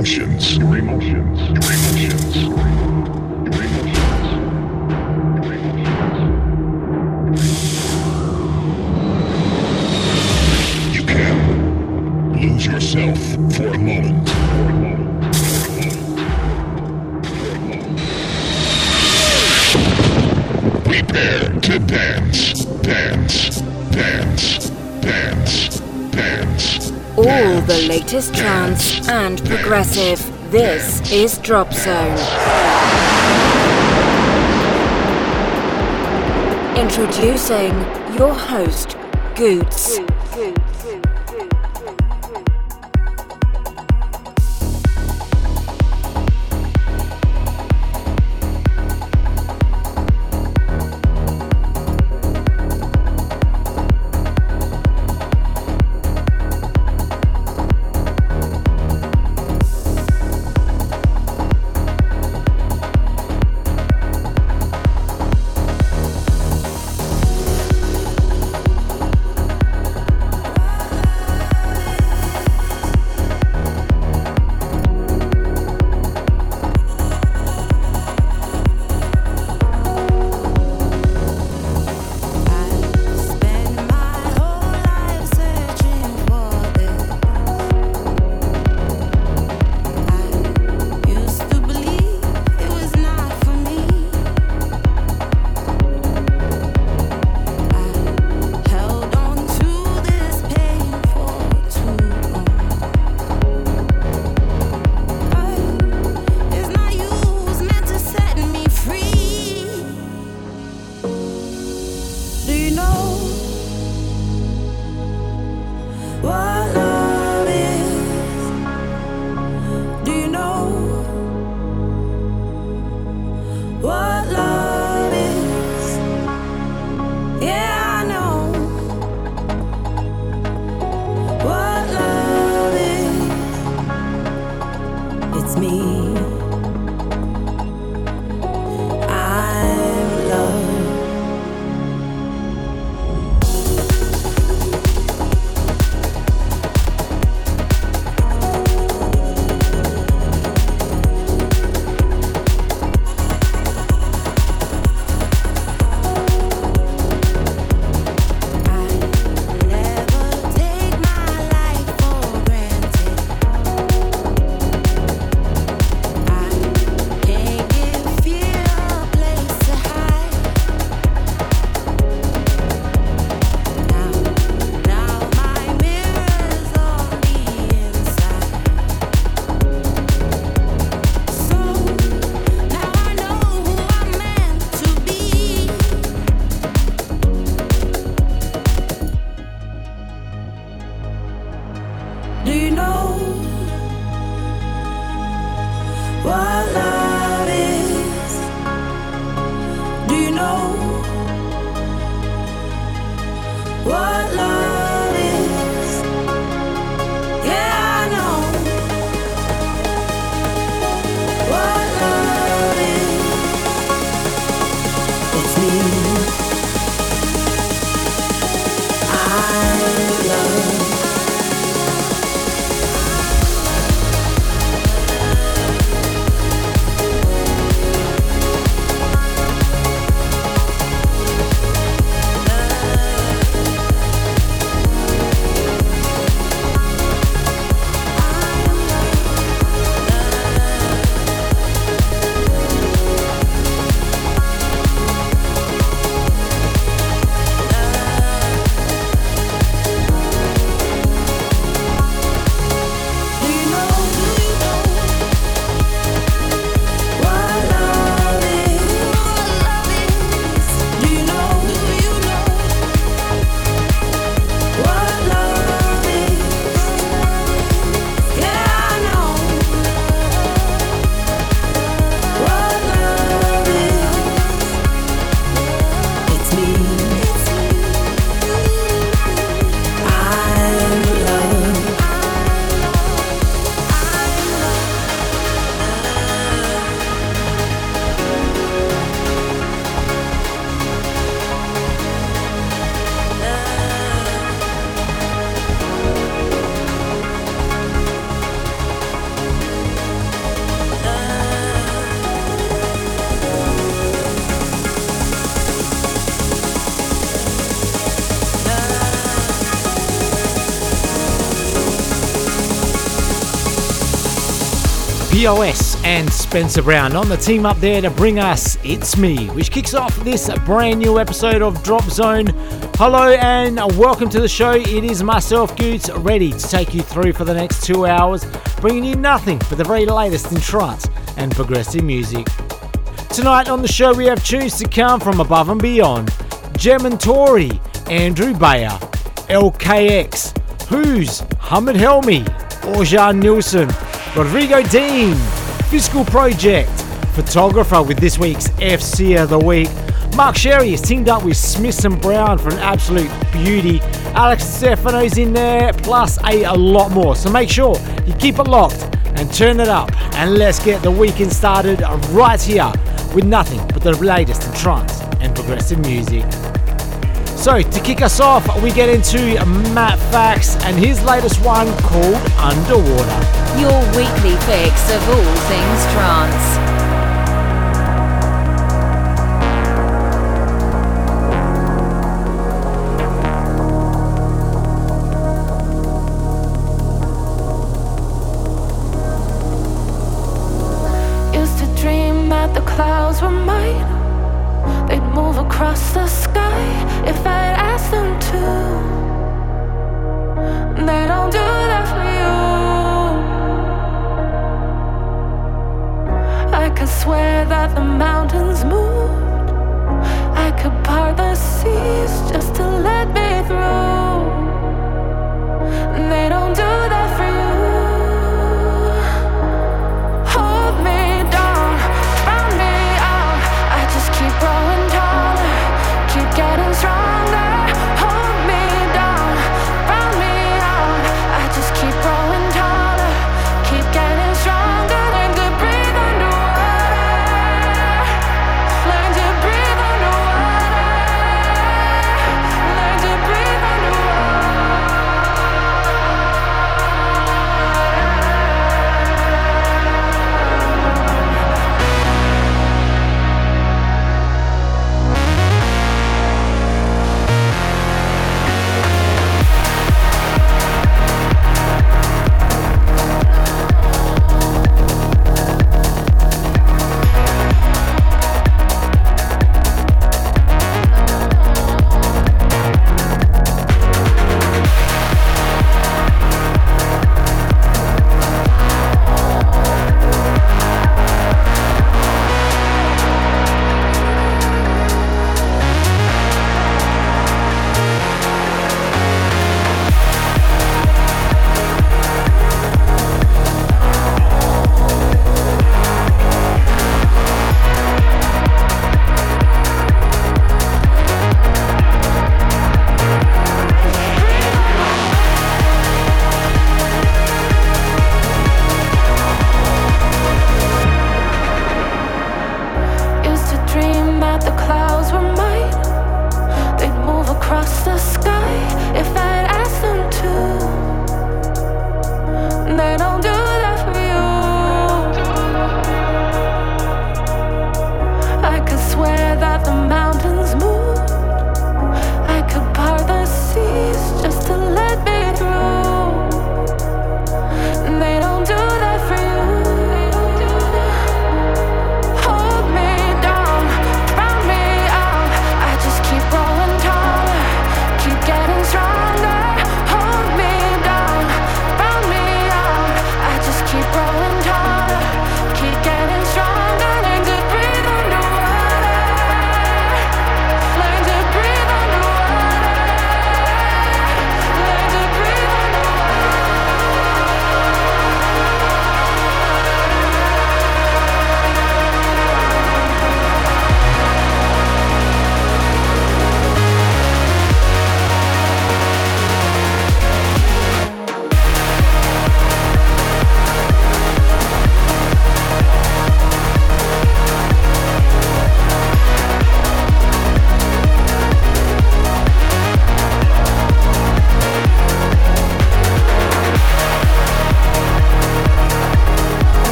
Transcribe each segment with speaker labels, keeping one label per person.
Speaker 1: emotions. Your emotions. Your emotions.
Speaker 2: Latest trance and progressive. This is Drop Zone. Introducing your host, Goots.
Speaker 3: POS and Spencer Brown on the team up there to bring us It's Me, which kicks off this brand new episode of Drop Zone. Hello and welcome to the show. It is myself, Goots, ready to take you through for the next two hours, bringing you nothing but the very latest in trance and progressive music. Tonight on the show, we have tunes to come from above and beyond Gem and Tauri, Andrew Bayer, LKX, Who's, Hamid Helmi, Orjan Nilsson. Rodrigo Deem, Fiscal Project, photographer with this week's FC of the Week. Mark Sherry is teamed up with Smith and Brown for an absolute beauty. Alex Stefano's in there, plus a, a lot more. So make sure you keep it locked and turn it up. And let's get the weekend started right here with nothing but the latest in trance and progressive music. So, to kick us off, we get into Matt Fax and his latest one called Underwater.
Speaker 4: Your weekly fix of all things trance.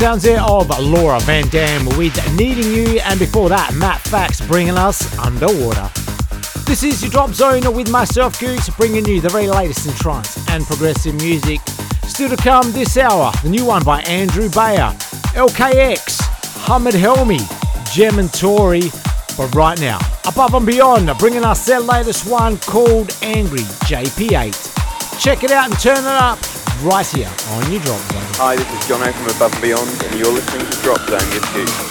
Speaker 2: Sounds
Speaker 3: there of Laura Van Dam with Needing You, and before that, Matt Fax bringing us Underwater. This is your Drop Zone with myself, Goose, bringing you the very latest in trance and progressive music. Still to come this hour, the new one by Andrew Bayer, LKX, Hamid Helmi, Gem and Tauri. But right now, above and beyond, bringing us their latest one called Angry JP8. Check it out and turn it up right here on your Drop Zone.
Speaker 5: Hi, this is Jono from Above and Beyond, and you're listening to Drop Zone with Goose.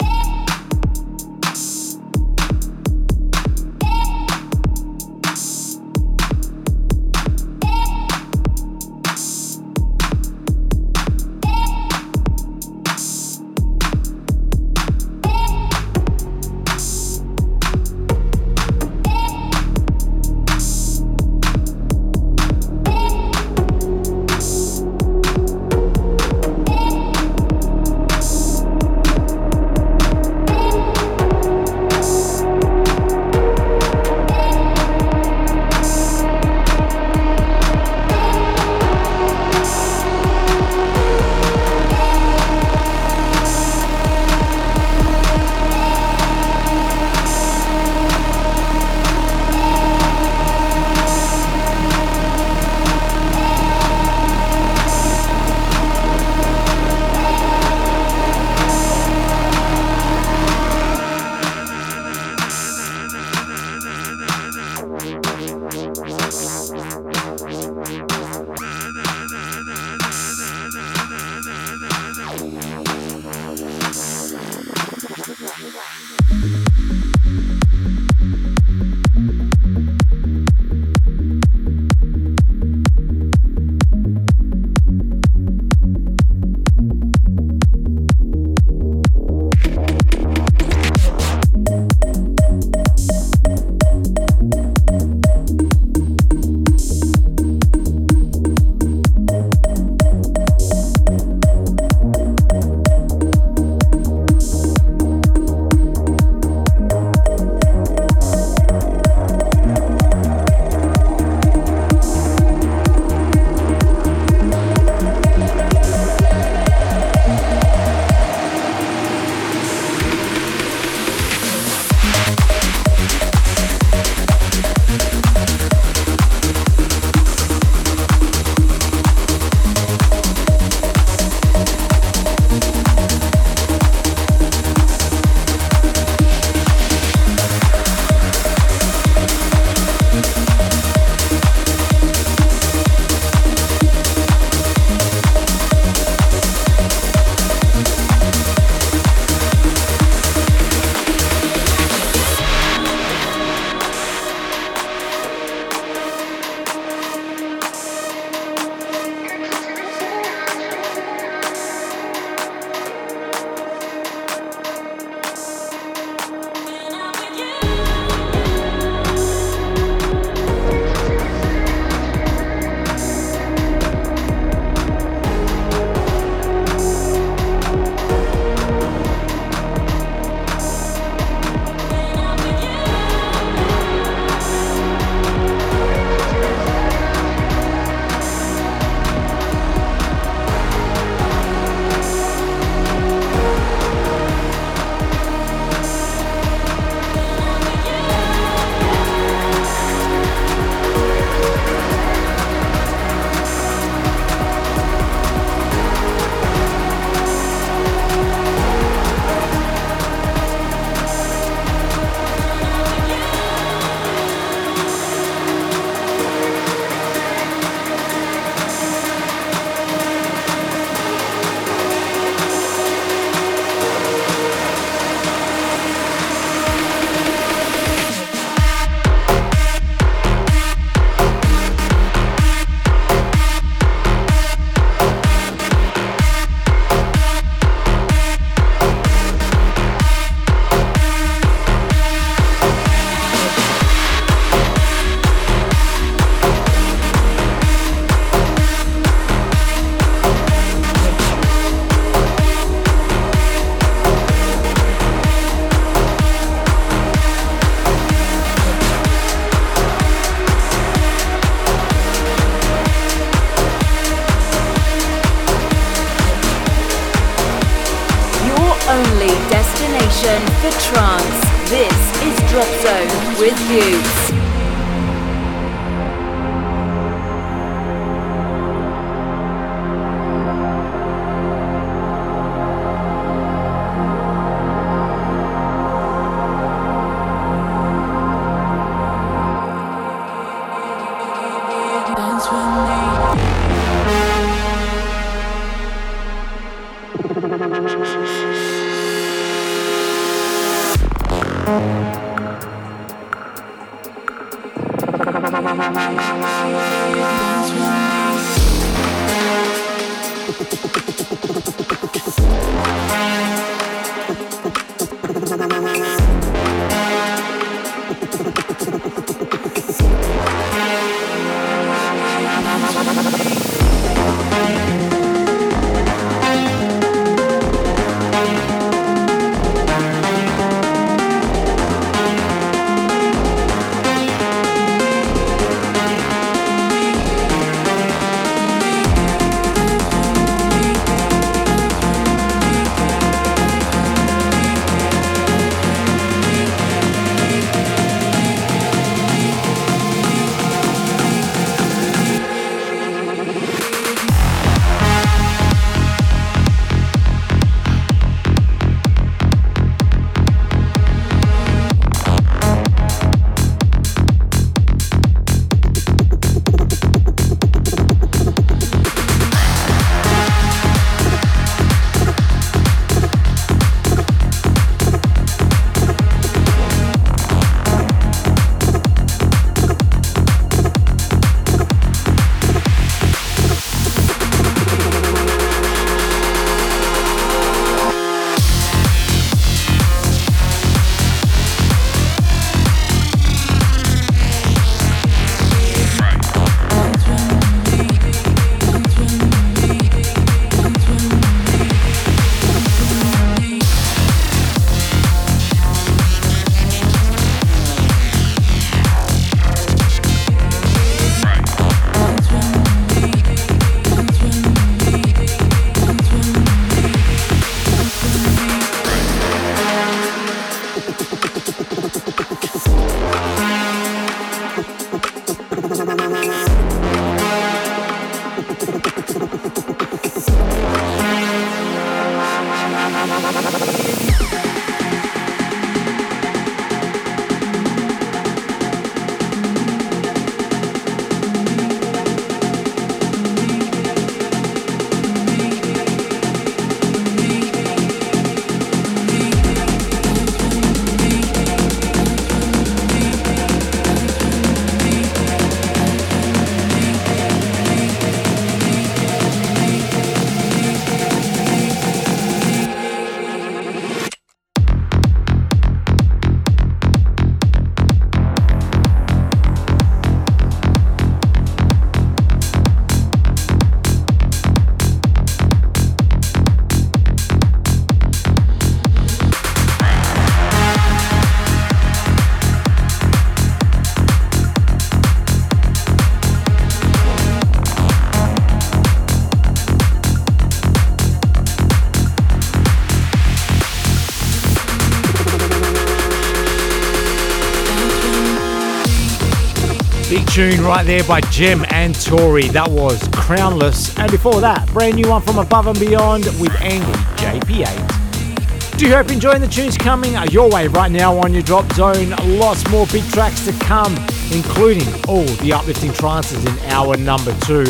Speaker 3: Tune right there by Gem and Tauri. That was Crownless. And before that, brand new one from Above and Beyond with Angry JP8. Do you hope enjoying the tunes coming your way right now on your drop zone? Lots more big tracks to come, including all the uplifting trances in hour number two.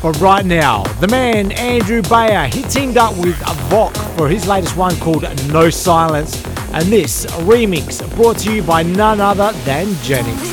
Speaker 3: But right now, the man Andrew Bayer, he teamed up with Vok for his latest one called No Silence. And this remix brought to you by none other than Genix.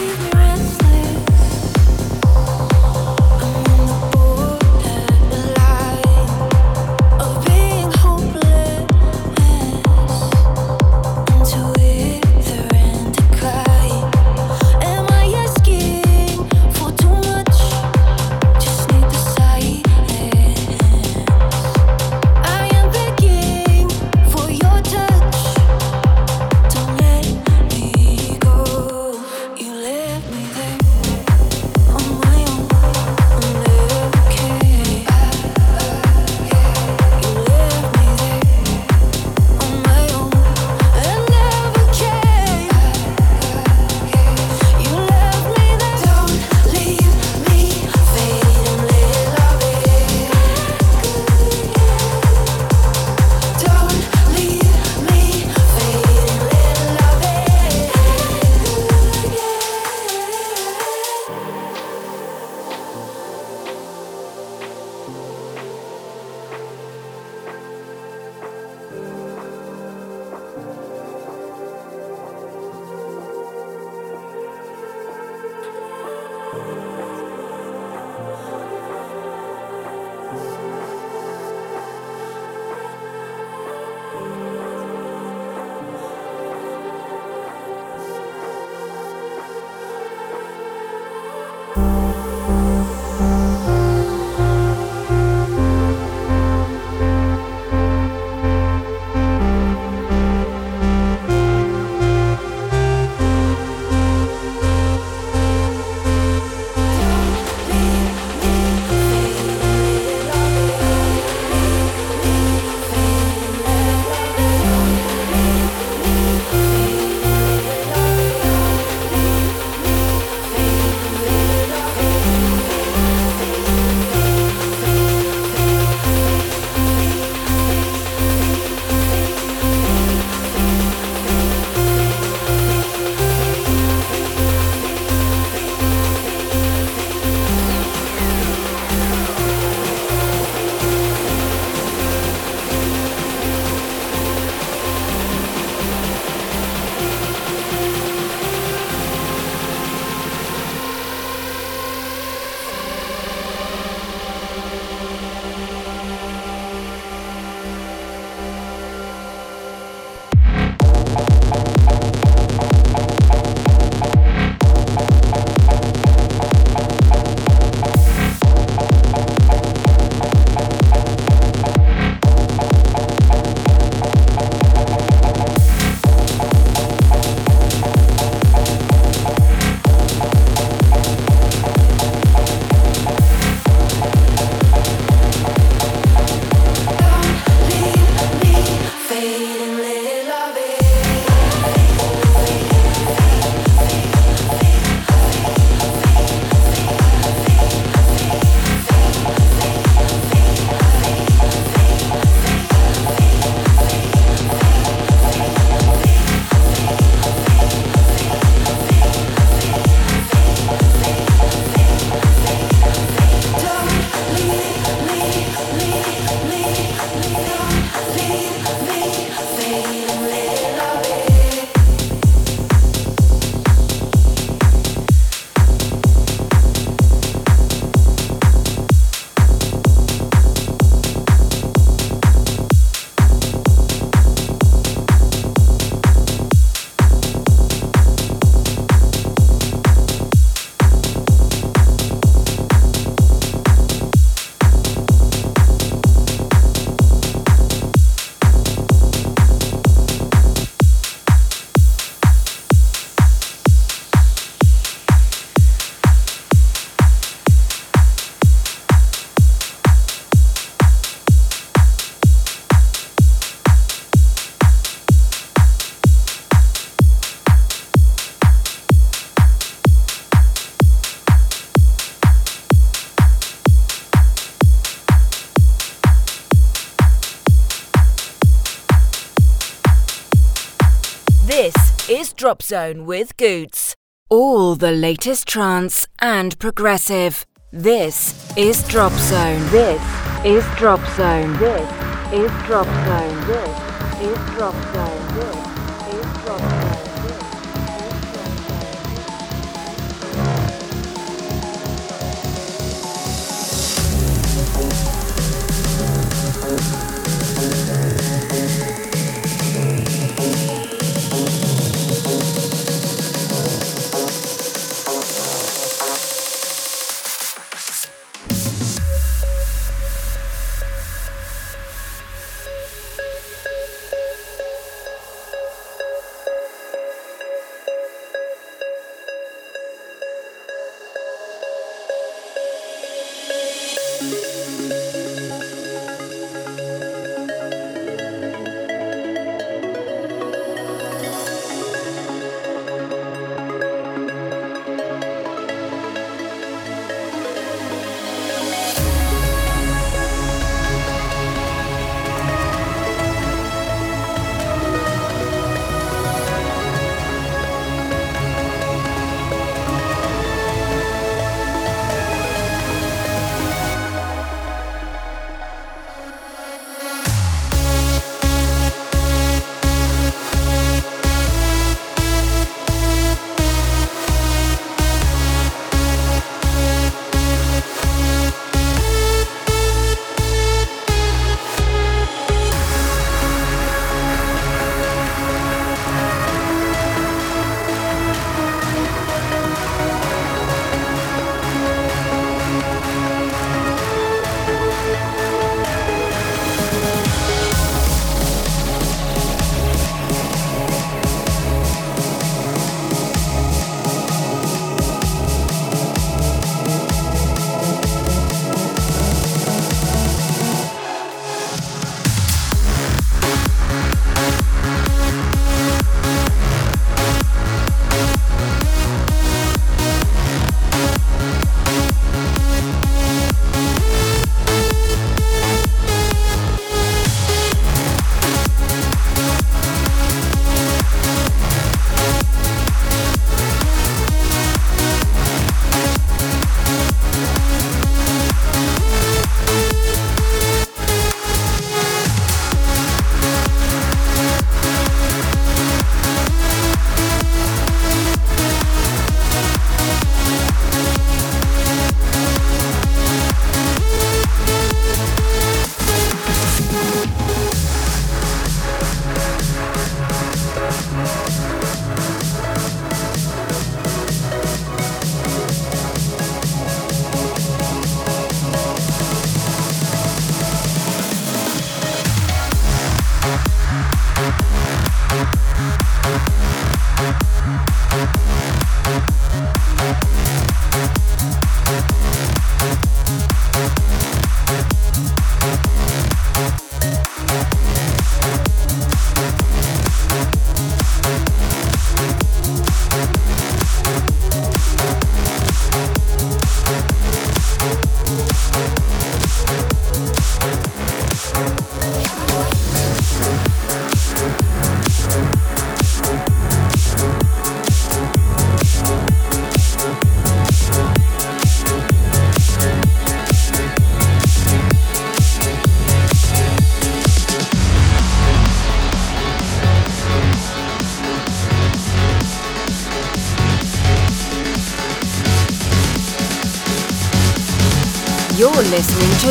Speaker 2: Drop Zone with Goots. All the latest trance and progressive. This is Drop Zone. This is Drop Zone. This is Drop Zone. This is Drop Zone. This is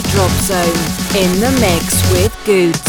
Speaker 2: Drop Zone in the mix with Goots.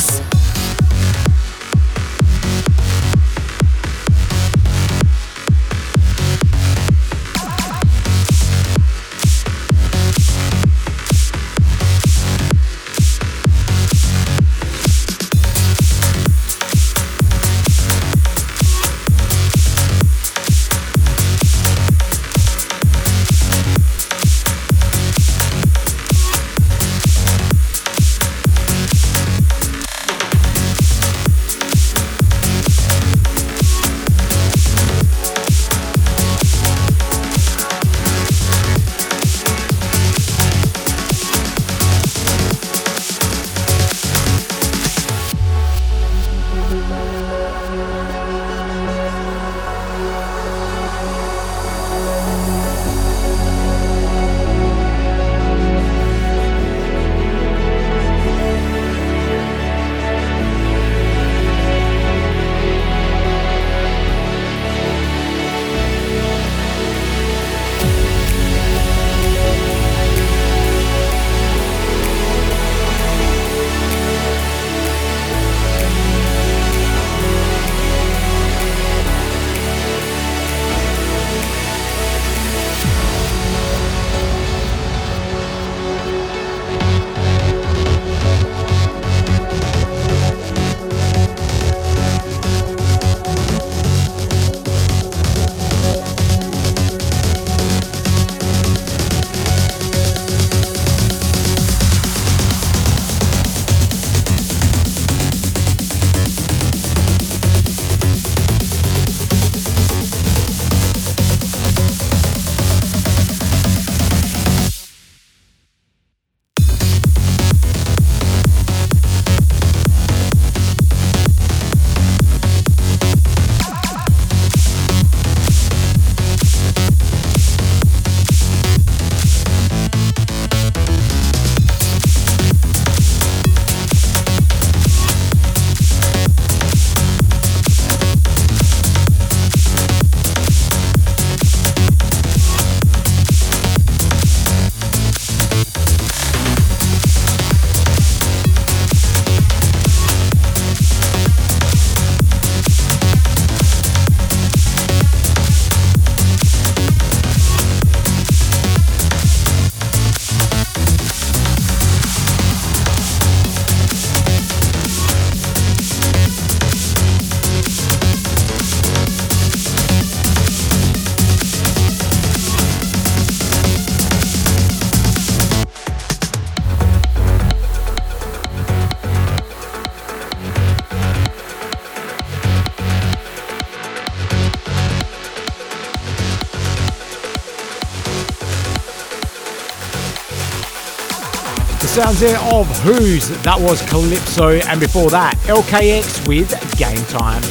Speaker 6: Sounds there of Who's, that was Calypso, and before that, LKX with Game Time.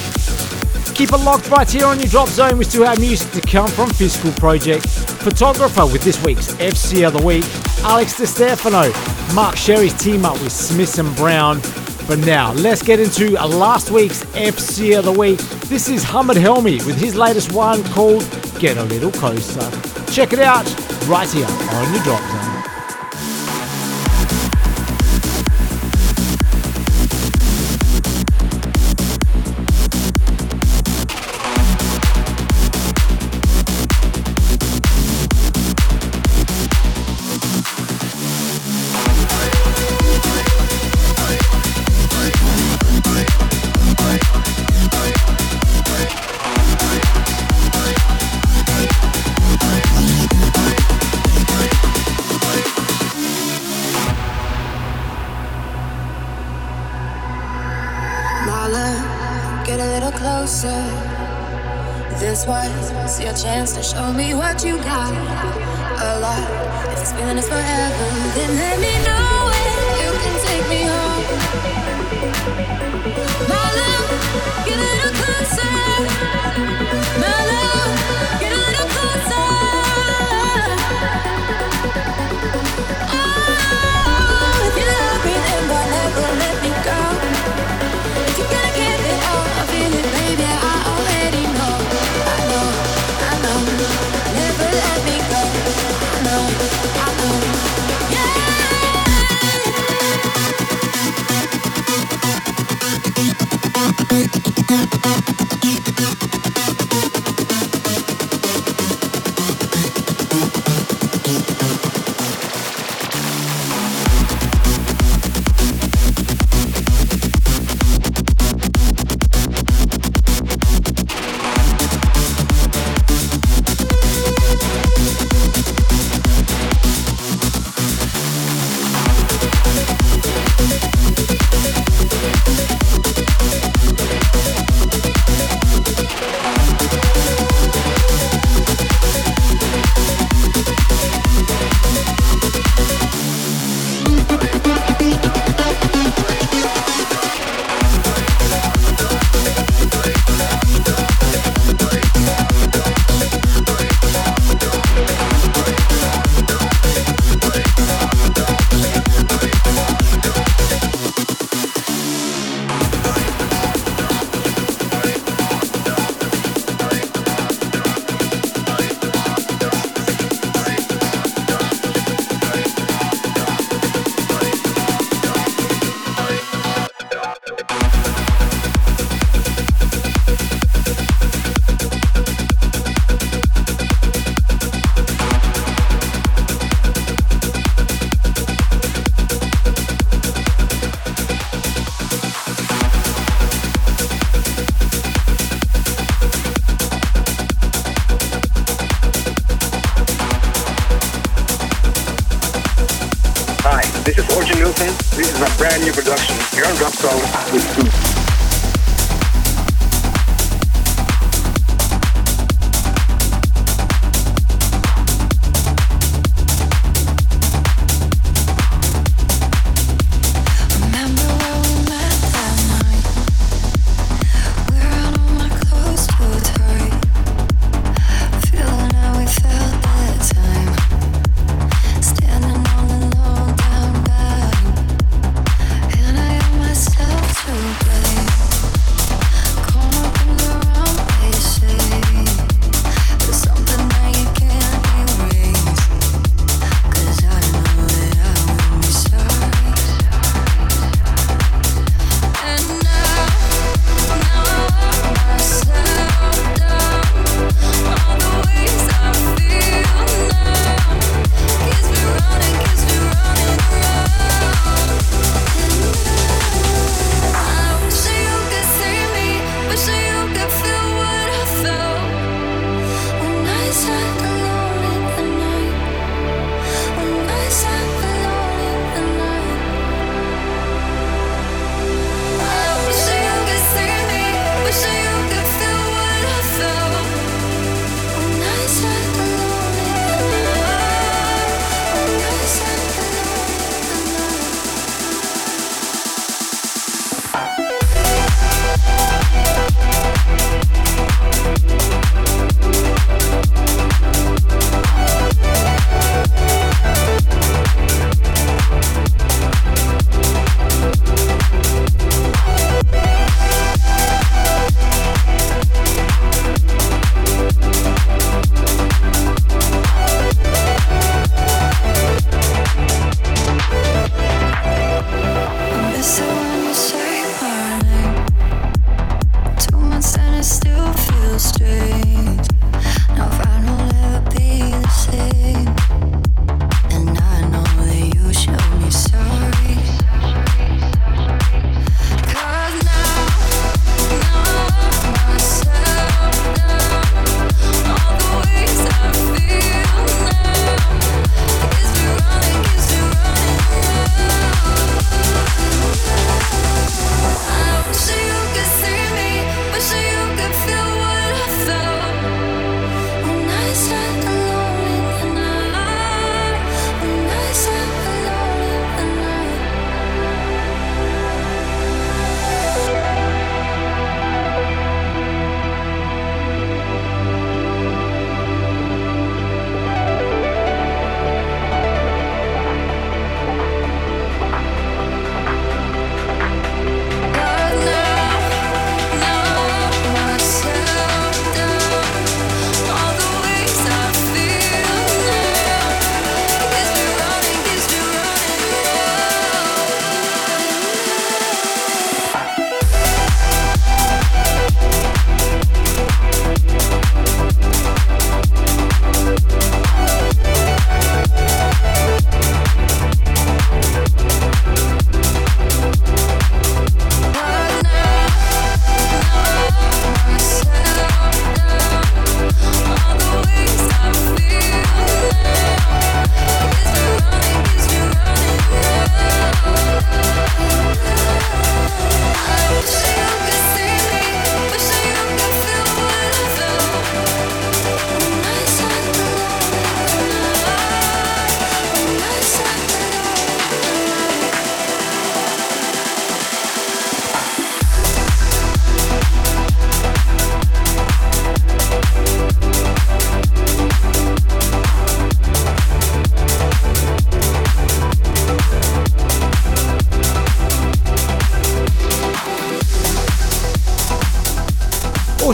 Speaker 6: Keep it locked right here on your drop zone. We still have music to come from Physical Project, Photographer with this week's FC of the Week, Alex Di Stefano, Mark Sherry's team up with Smith and Brown. But now, let's get into last week's FC of the Week. This is Hamid Helmi with his latest one called Get a Little Closer. Check it out right here on your drop zone.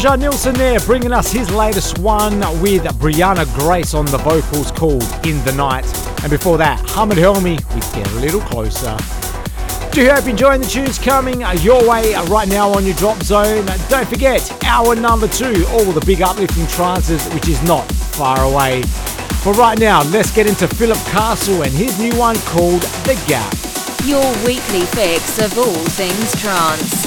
Speaker 3: Roger Nilsson there, bringing us his latest one with Brianna Grace on the vocals called In the Night. And before that, Hamid Helmi with Get a Little Closer. Do you hope you're enjoying the tunes coming your way right now on your drop zone? Don't forget, hour number two, all the big uplifting trances, which is not far away. But right now, let's get into Philip Castle and his new one called The Gap.
Speaker 2: Your weekly fix of all things trance.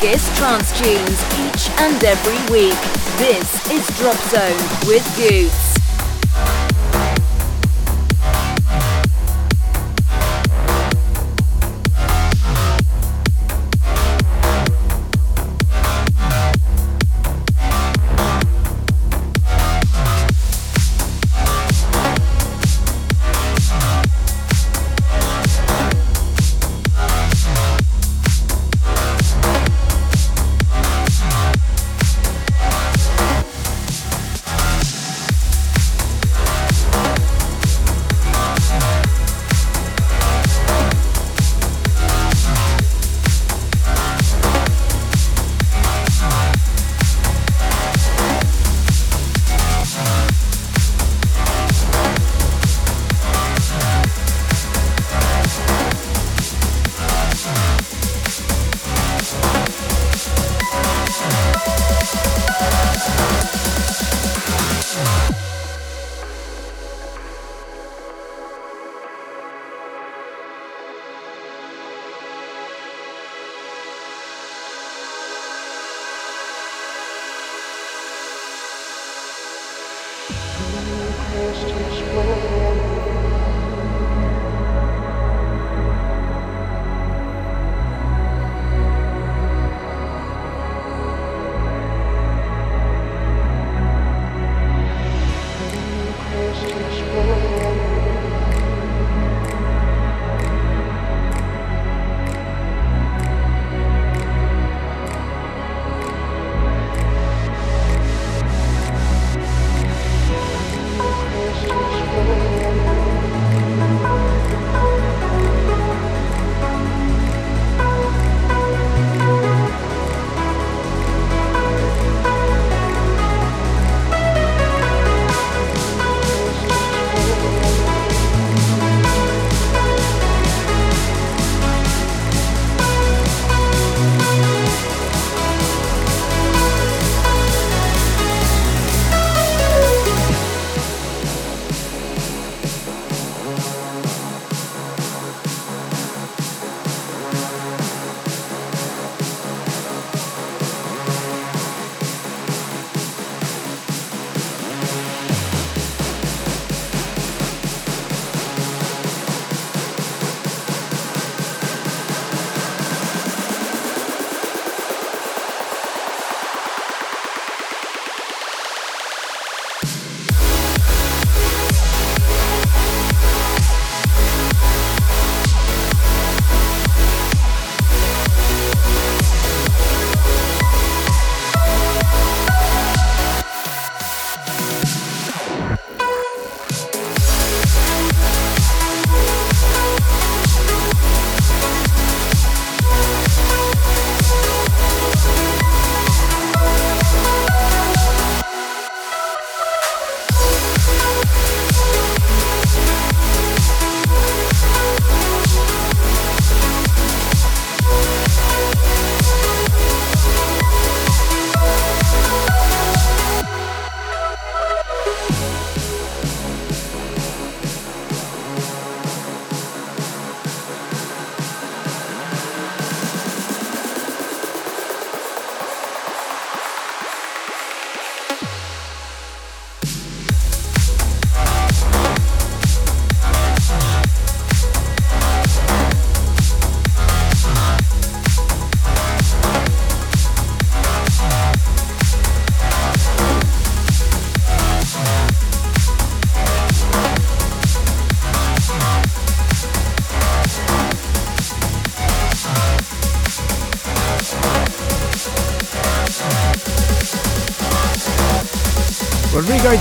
Speaker 2: Biggest trance tunes each and every week. This is Drop Zone with Goots.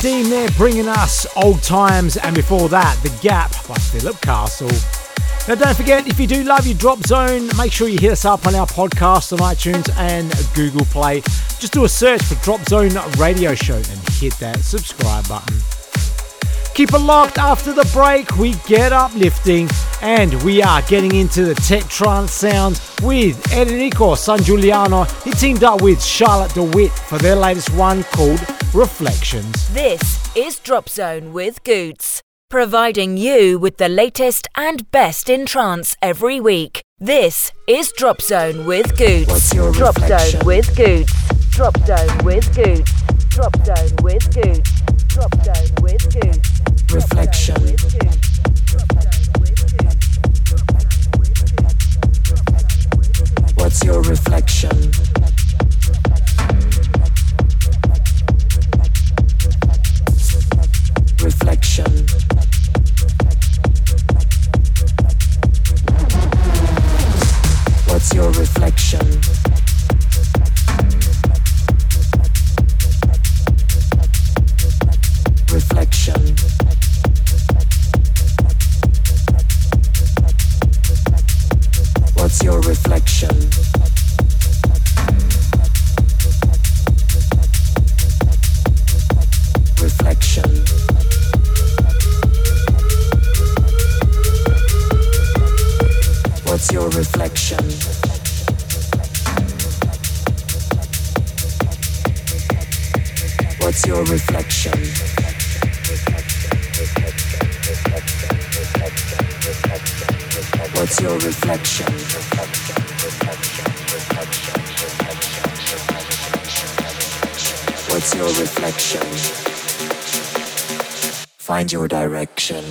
Speaker 3: Dean there bringing us old times, and before that, The Gap by Philip Castle. Now, don't forget, if you do love your Drop Zone, make sure you hit us up on our podcast on iTunes and Google Play. Just do a search for Drop Zone Radio Show and hit that subscribe button. Keep it locked after the break. We get uplifting and we are getting into the tech trance sounds with Enrico Sangiuliano. He teamed up with Charlotte de Witte for their latest one called Reflections.
Speaker 2: This is Drop Zone with Goots, providing you with the latest and best in trance every week. This is Drop Zone with Goots. Drop Zone with Goots. Drop Zone with Goots. Drop Zone with Goots. Drop Zone with Goots.
Speaker 7: Reflection. What's your reflection? reflection. What's your reflection? Reflection. Your reflection? Reflection. What's your reflection. What's your reflection? What's your reflection? What's your reflection?
Speaker 2: Find your direction.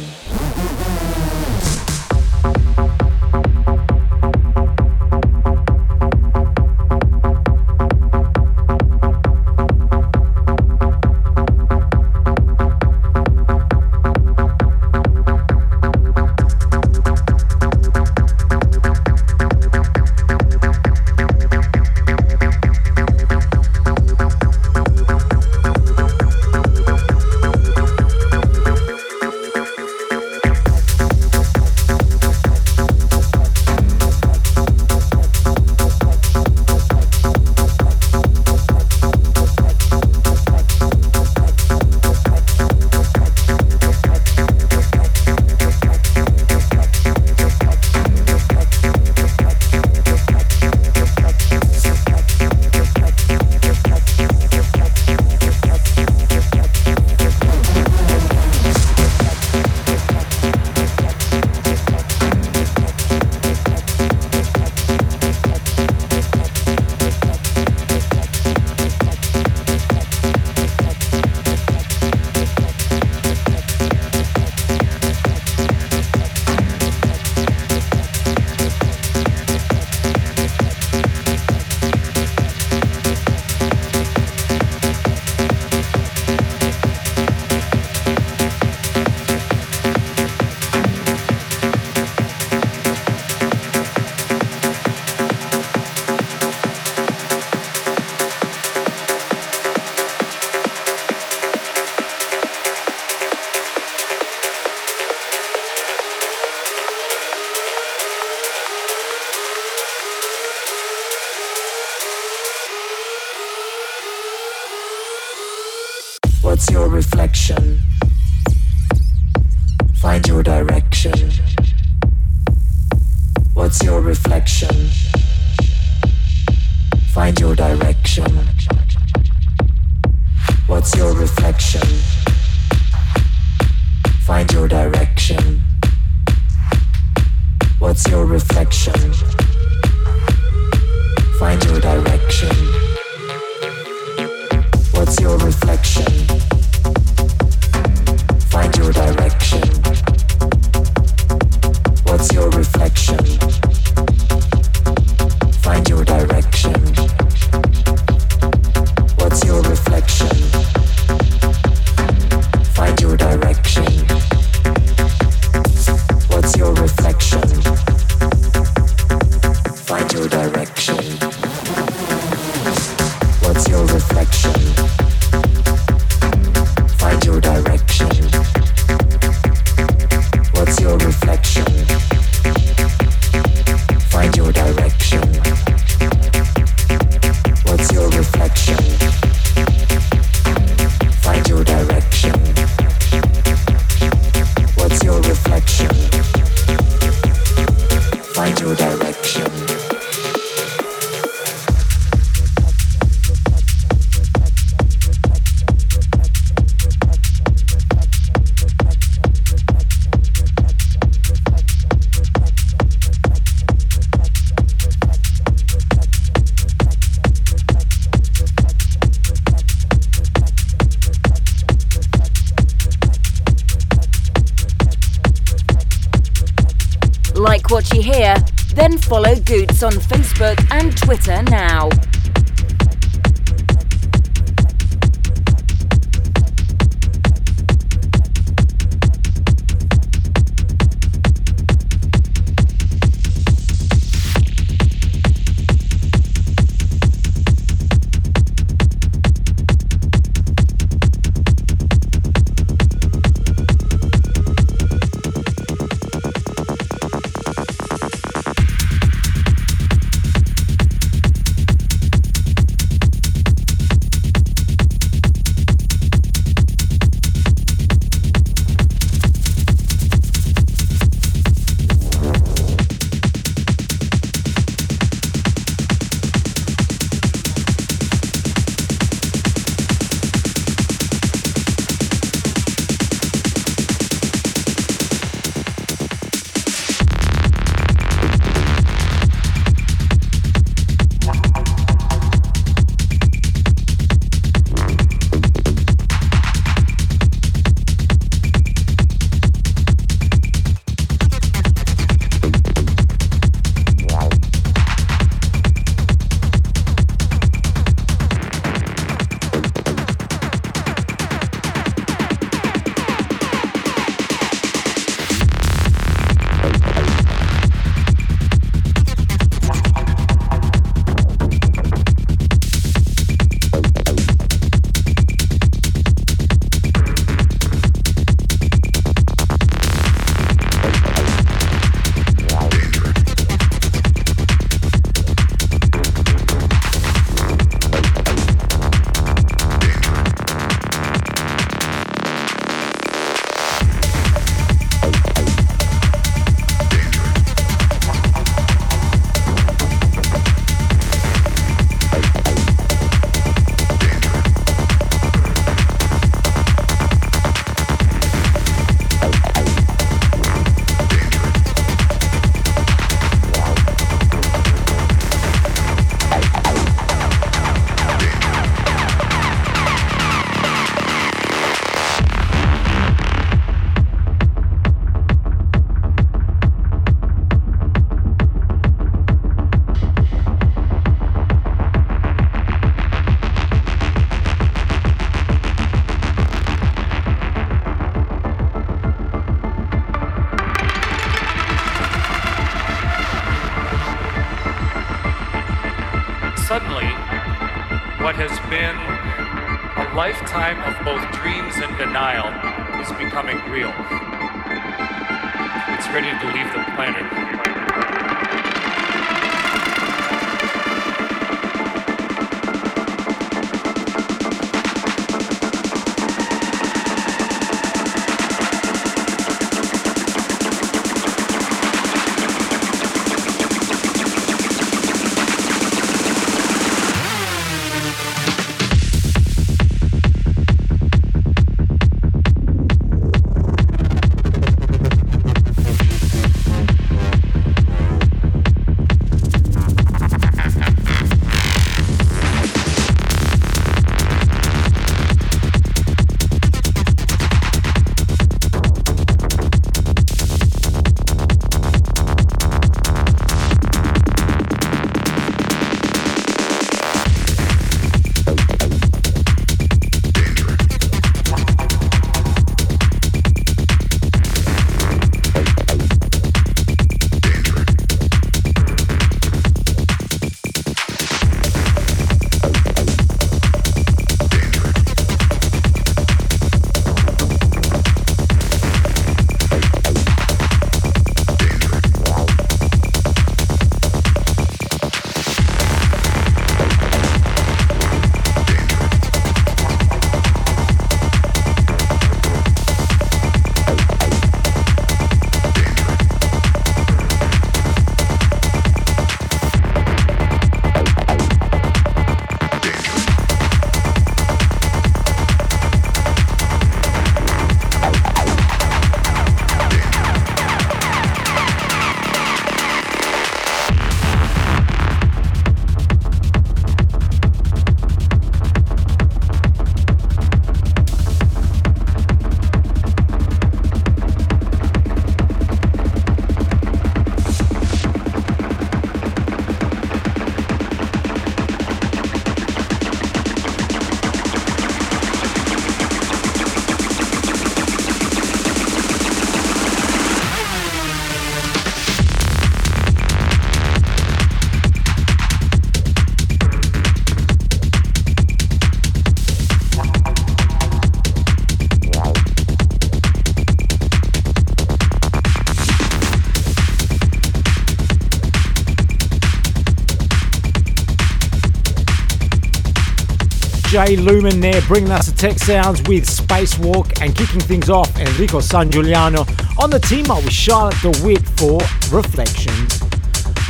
Speaker 3: Lumen there, bringing us the tech sounds with Spacewalk and kicking things off Enrico Sangiuliano on the team up with Charlotte de Witte for Reflections.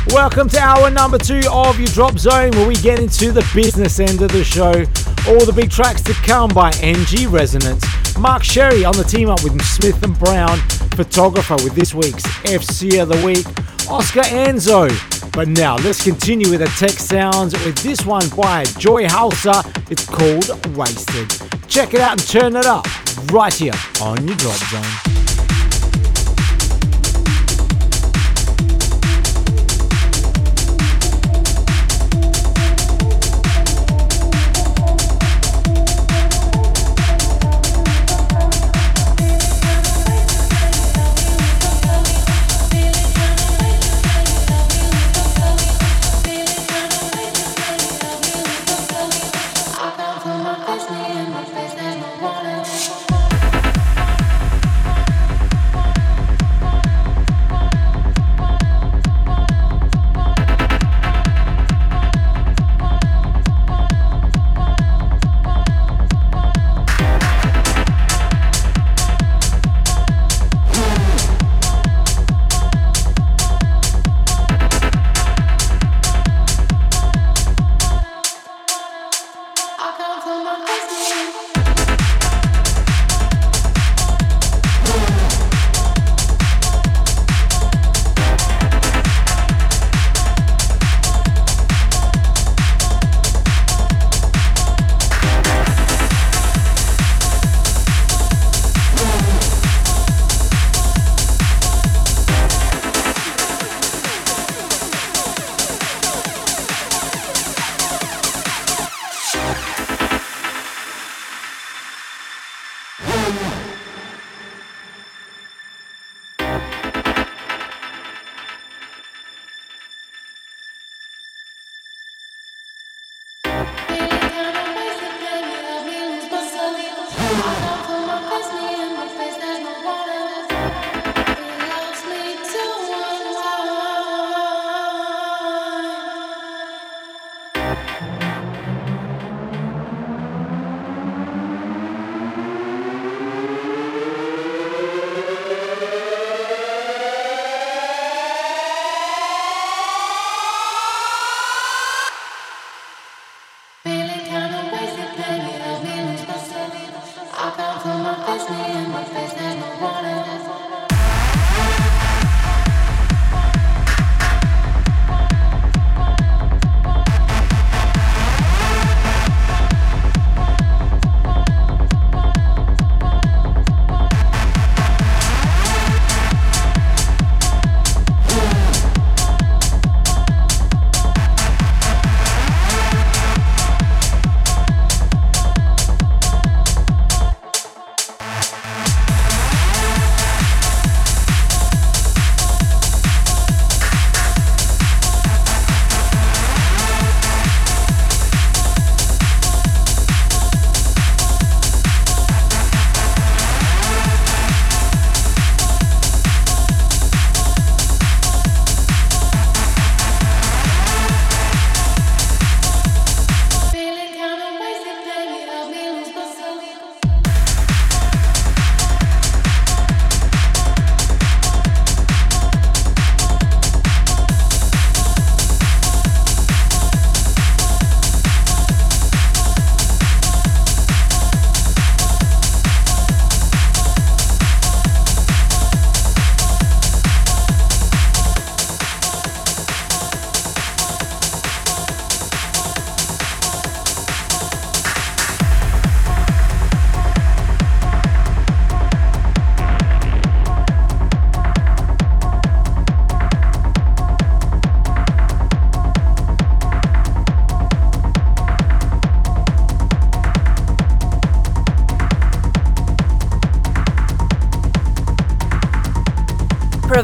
Speaker 3: Welcome to hour number two of your Drop Zone, where we get into the business end of the show. All the big tracks to come by NG Resonance. Mark Sherry on the team up with Smith and Brown, photographer with this week's FC of the Week. Oscar Enzo. but now let's continue with the tech sounds with this one by Joyhauser. Called Wasted. Check it out and turn it up right here on your Drop Zone.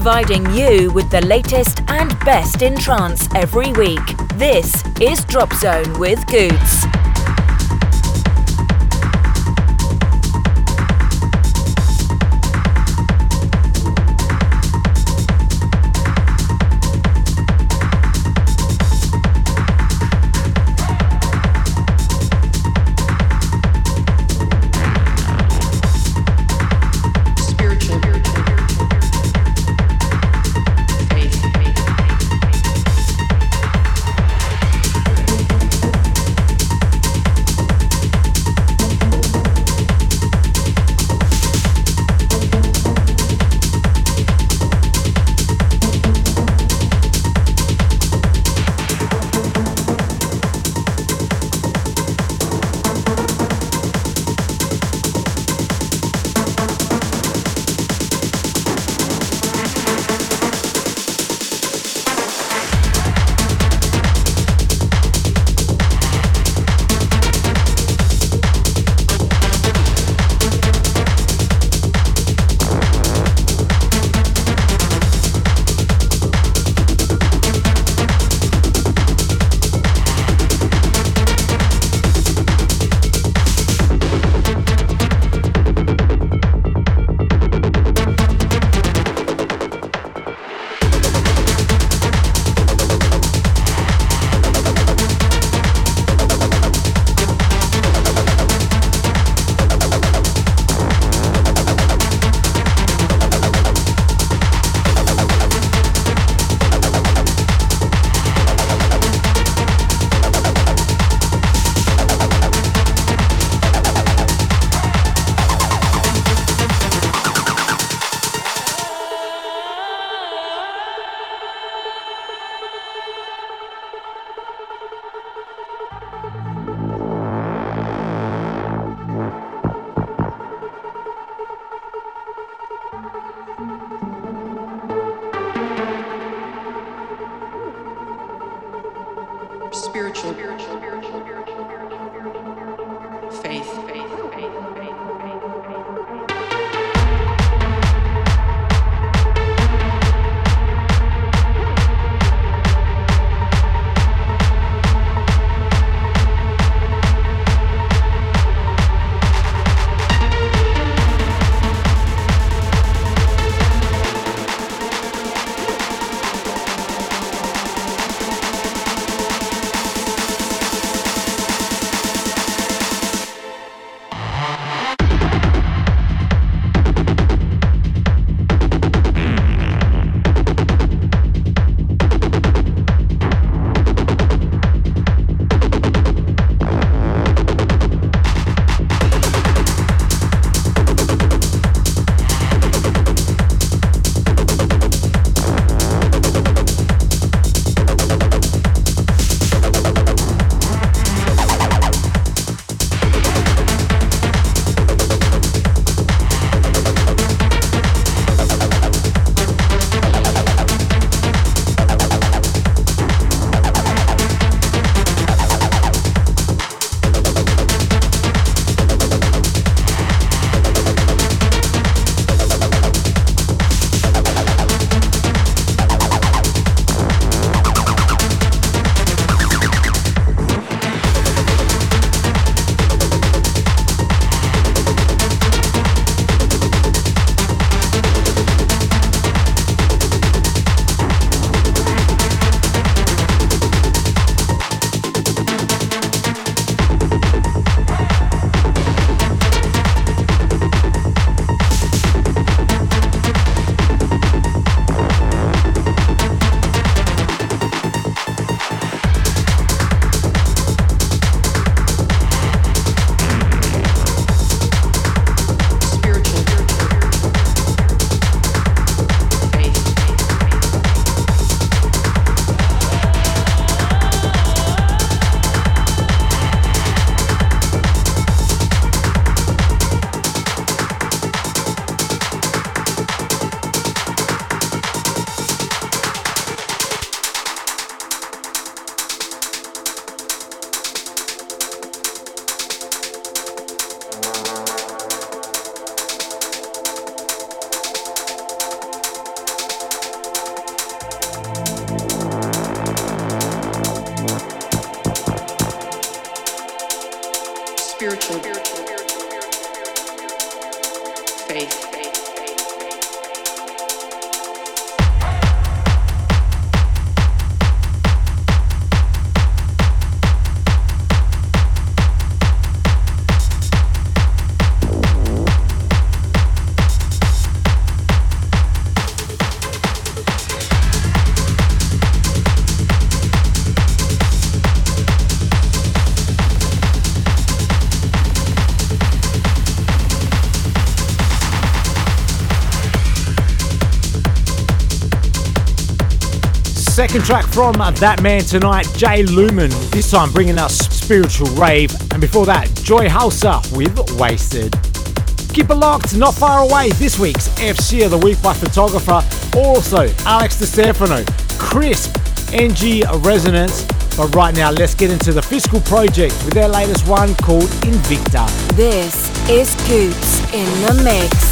Speaker 2: Providing you with the latest and best in trance every week. This is Drop Zone with Goots.
Speaker 3: Second track from that man tonight, Jay Lumen, this time bringing us Spiritual Rave, and before that, Joyhauser with Wasted. Keep it locked, not far away, this week's FC of the Week by photographer, also Alex Stefano, Crisp, NG Resonance. But right now, let's get into the Fiscal Project with their latest one called Invicta.
Speaker 2: This is Goots in the Mix.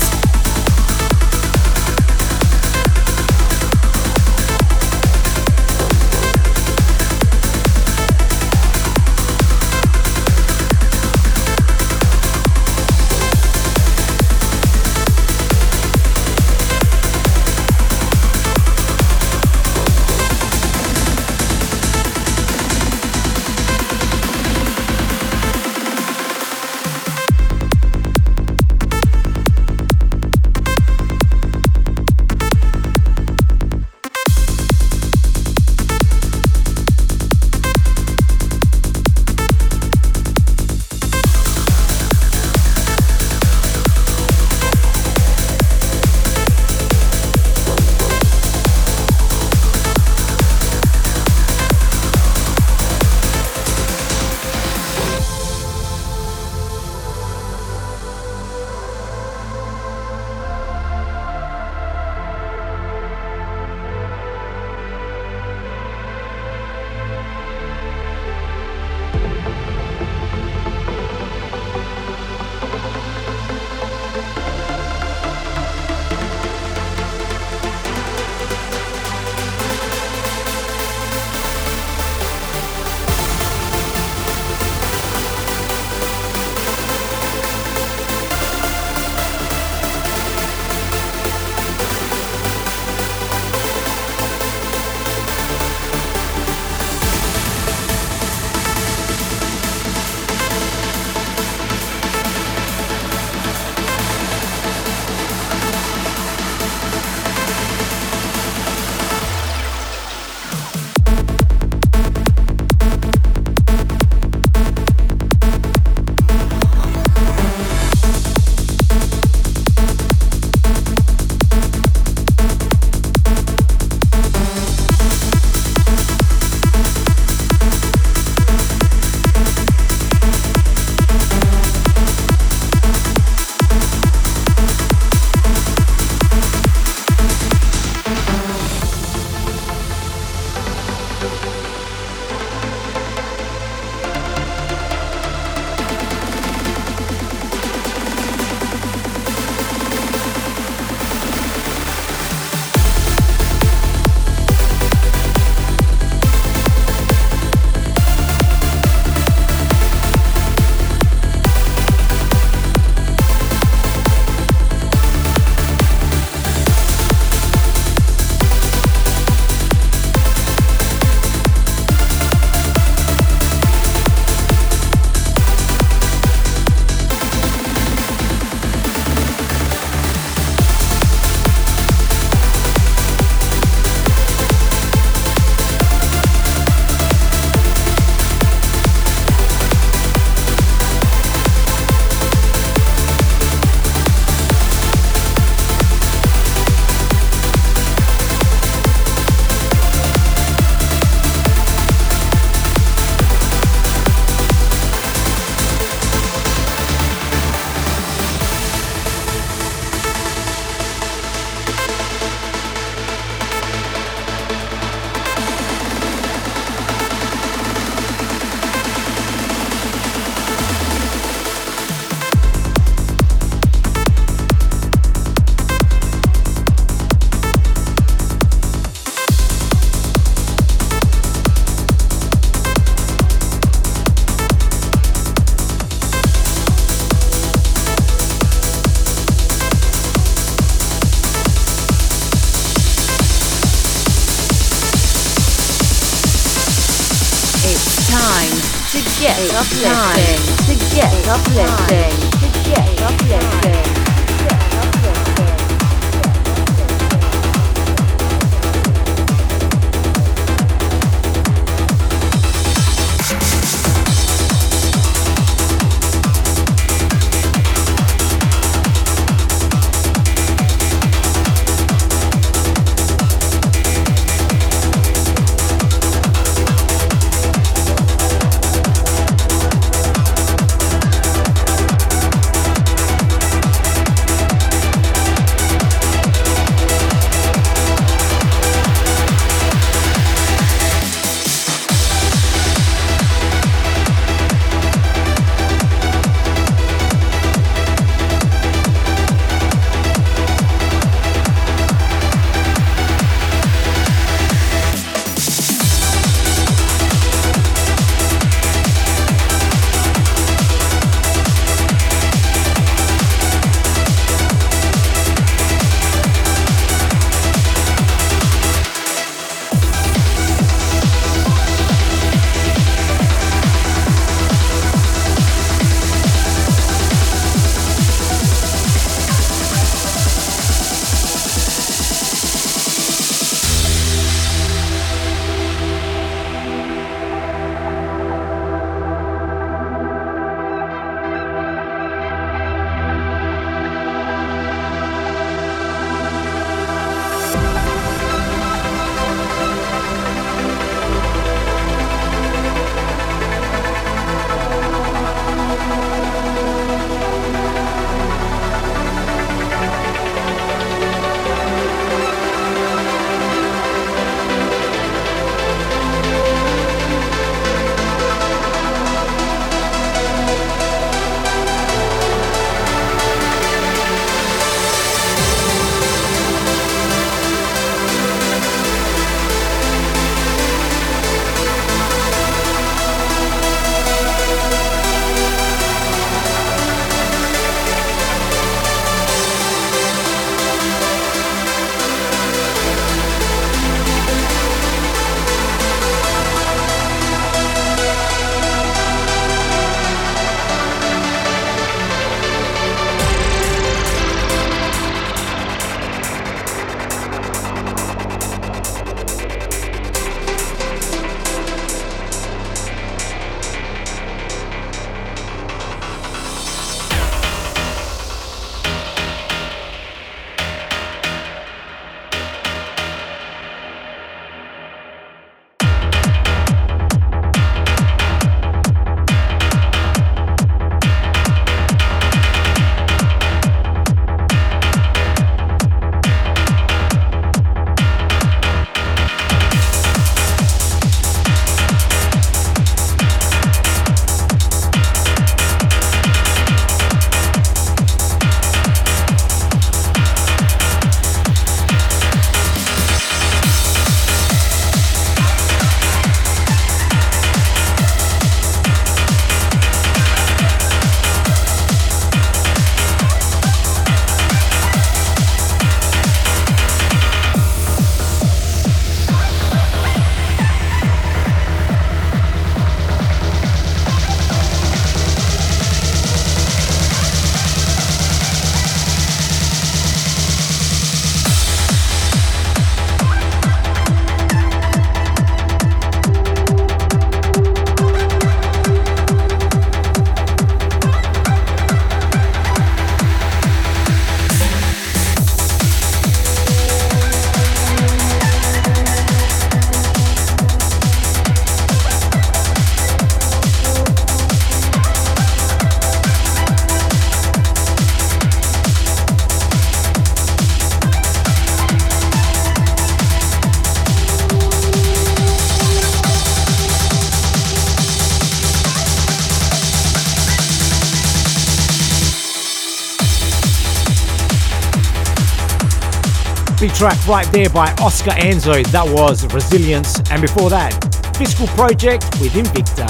Speaker 3: Track right there by Oscar Anzo. That was Resilience. And before that, Fiscal Project with Invicta.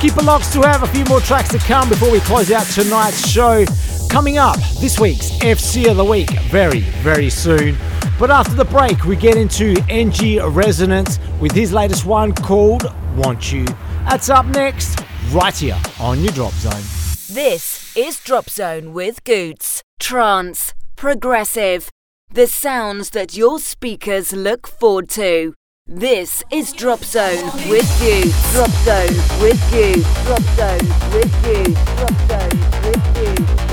Speaker 3: Keep it locked to have a few more tracks to come before we close out tonight's show. Coming up, this week's FC of the Week, very, very soon. But after the break, we get into NG Resonance with his latest one called Want You. That's up next, right here on your Drop Zone.
Speaker 2: This is Drop Zone with Goots. Trance, progressive, the sounds that your speakers look forward to. This is Drop Zone with you. Drop Zone with you. Drop Zone with Goots. Drop Zone with
Speaker 4: you.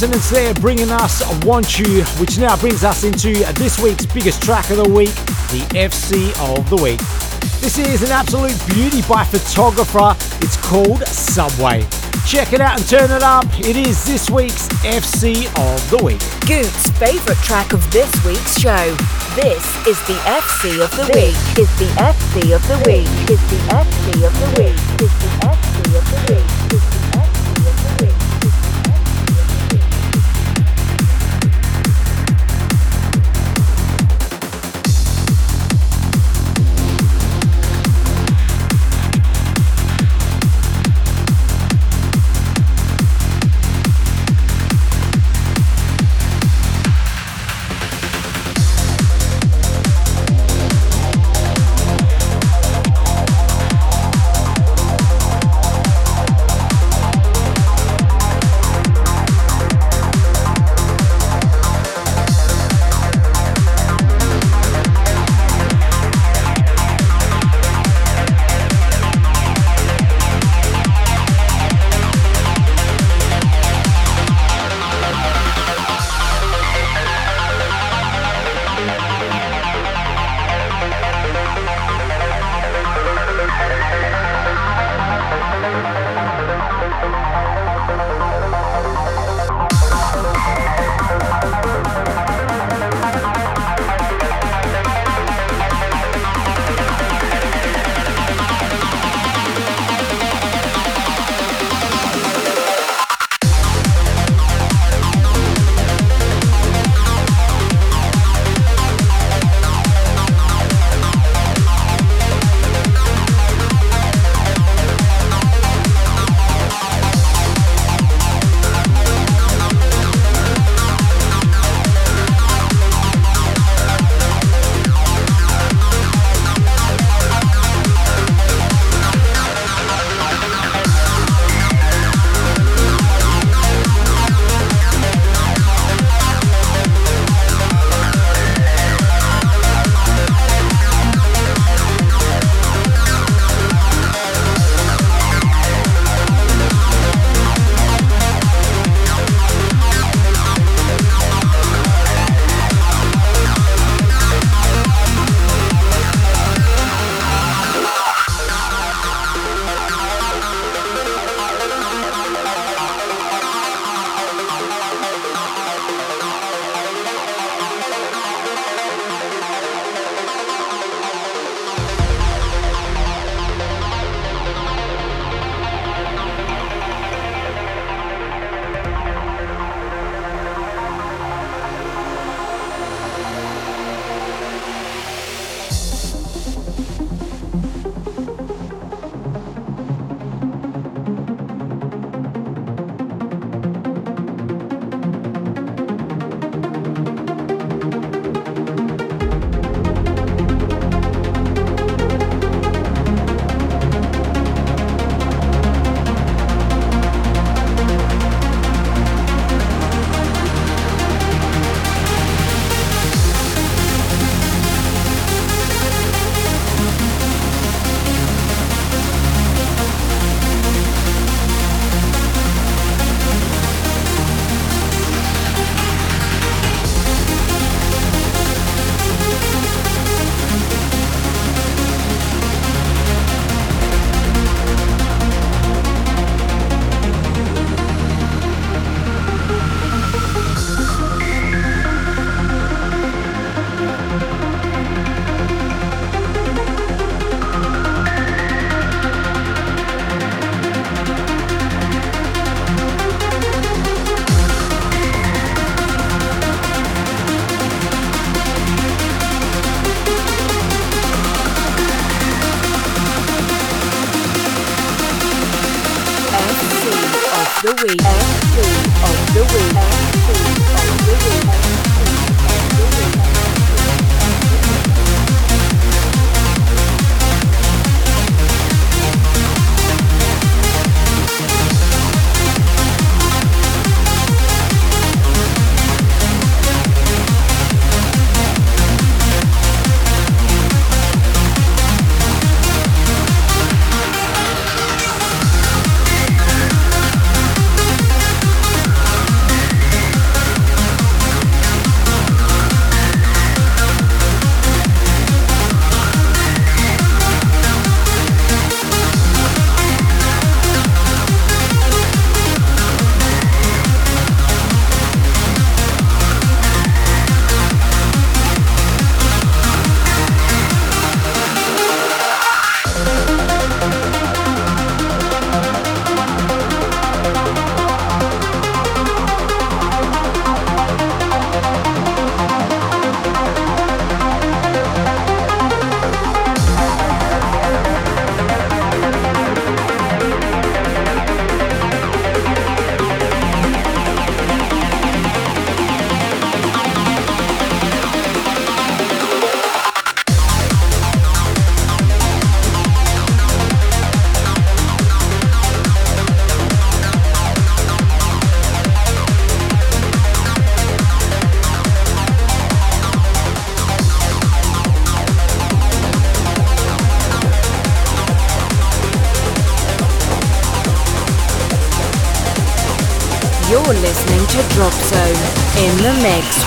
Speaker 3: Resonance there bringing us Want You, which now brings us into this week's biggest track of the week, the FC of the week. This is an absolute beauty by photographer. It's called Subway. Check it out and turn it up. It is this week's FC of the week.
Speaker 2: Goot's favourite track of this week's show. This is the FC of the week. Is the FC of the week. Is the FC of the week.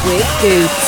Speaker 2: With Goots.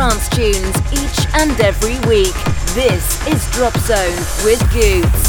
Speaker 2: Trance tunes each and every week. This is Drop Zone with Goots.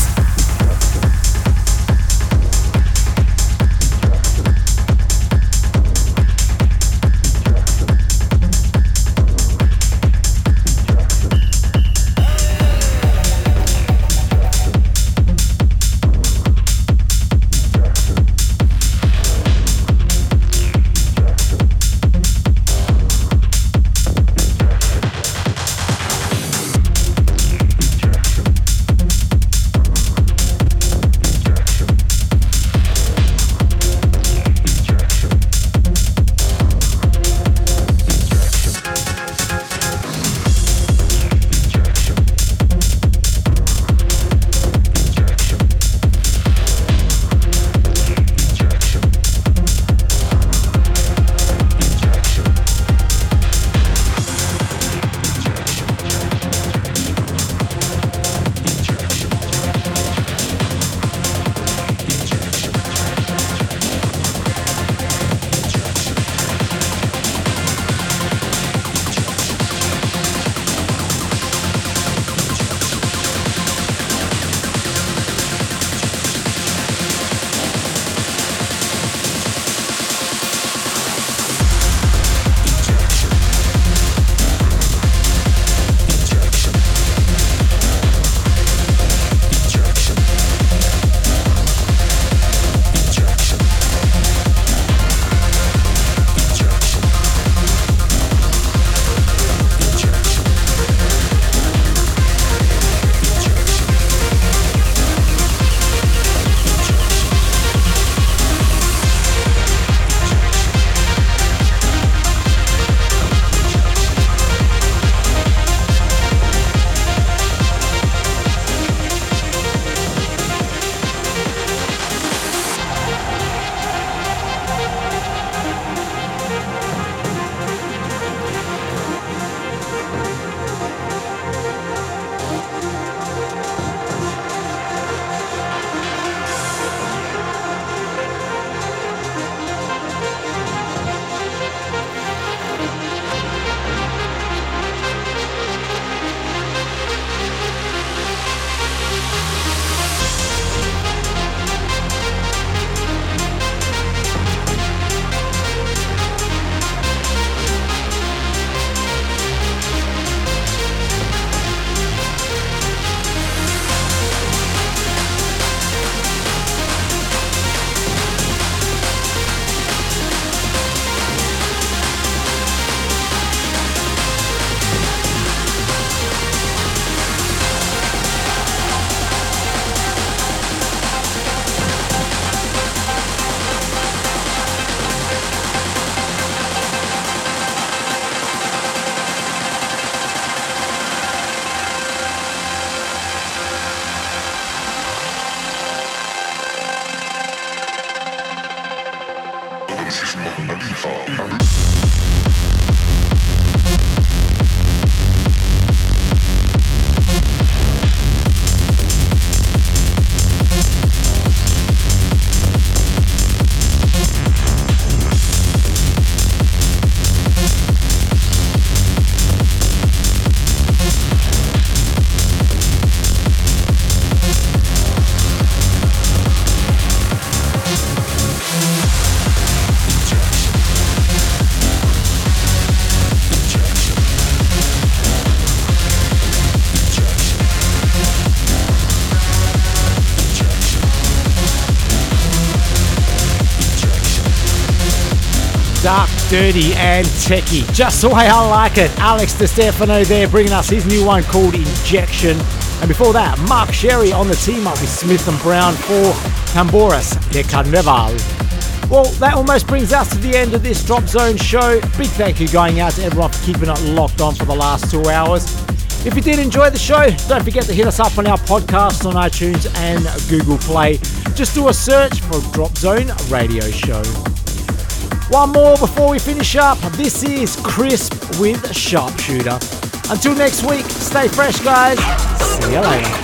Speaker 3: Dirty and techy. Just the way I like it. Alex Di Stefano there bringing us his new one called Injection. And before that, Mark Sherry on the team up with Smith and Brown for Tambores de Carnaval. Well, that almost brings us to the end of this Drop Zone show. Big thank you going out to everyone for keeping it locked on for the last two hours. If you did enjoy the show, don't forget to hit us up on our podcast on iTunes and Google Play. Just do a search for Drop Zone Radio Show. One more before we finish up. This is Crisp with Sharpshooter. Until next week, stay fresh, guys. See you later.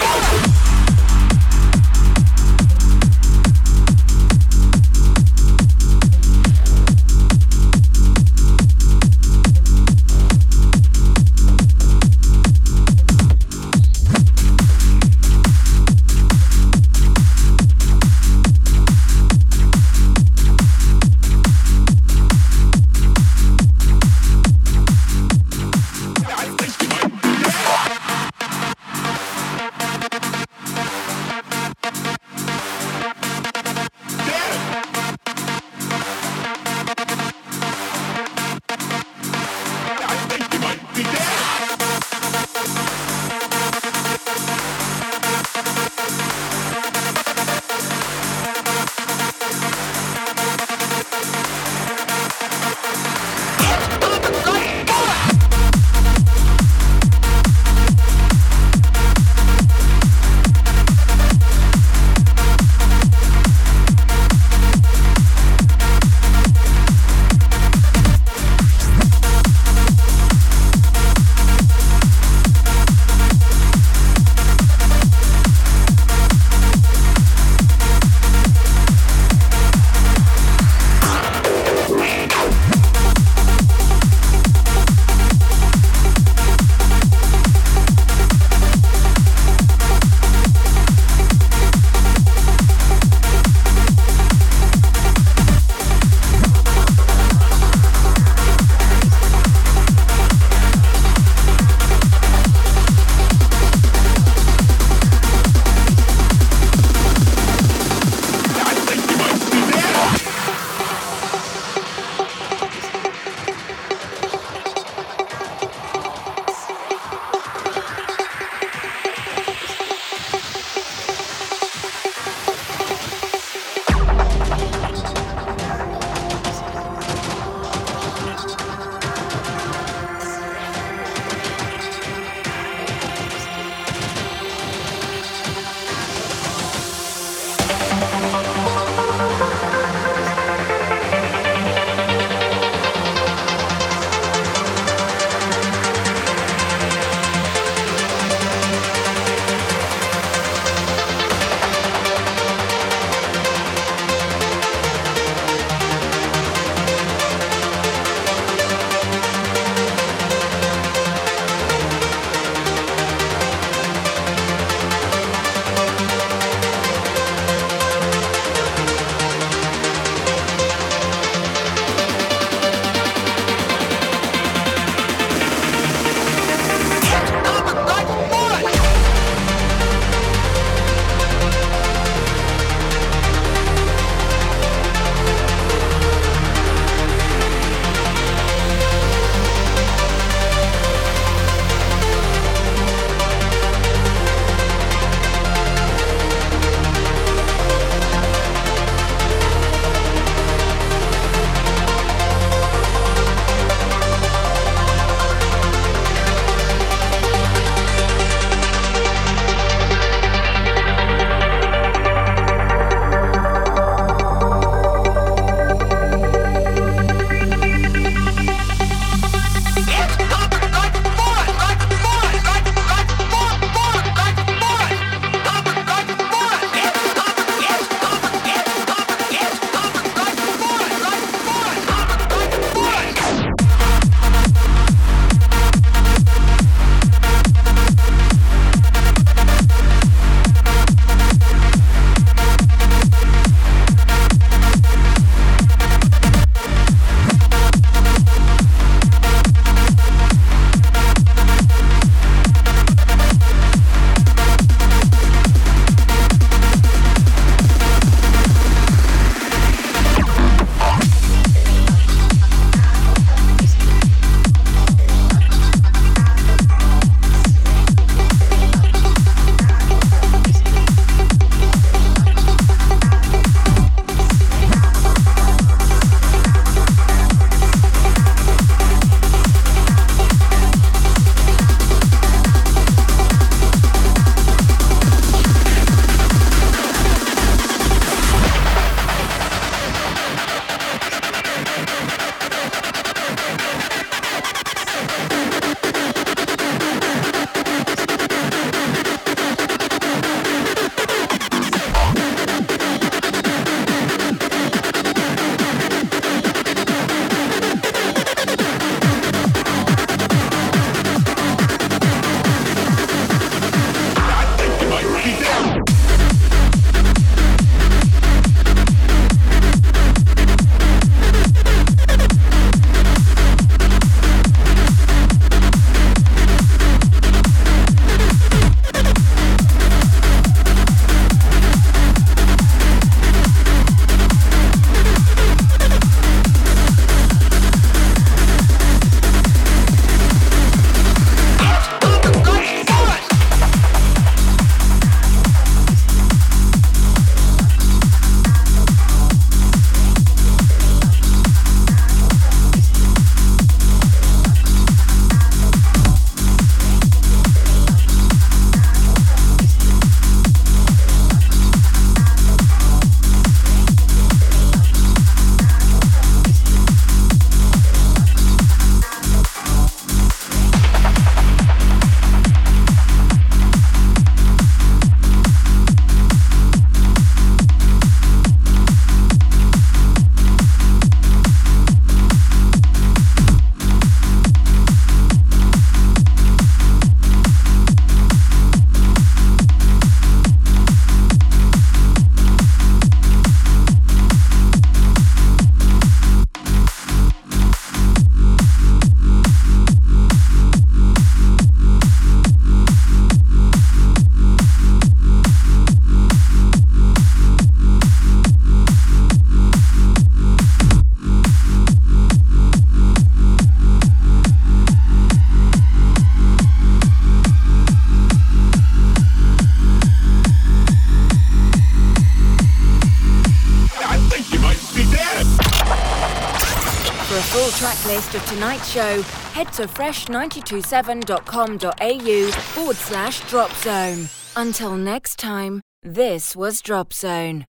Speaker 2: Tonight's show, head to fresh927.com.au forward slash drop zone. Until next time, this was Drop Zone.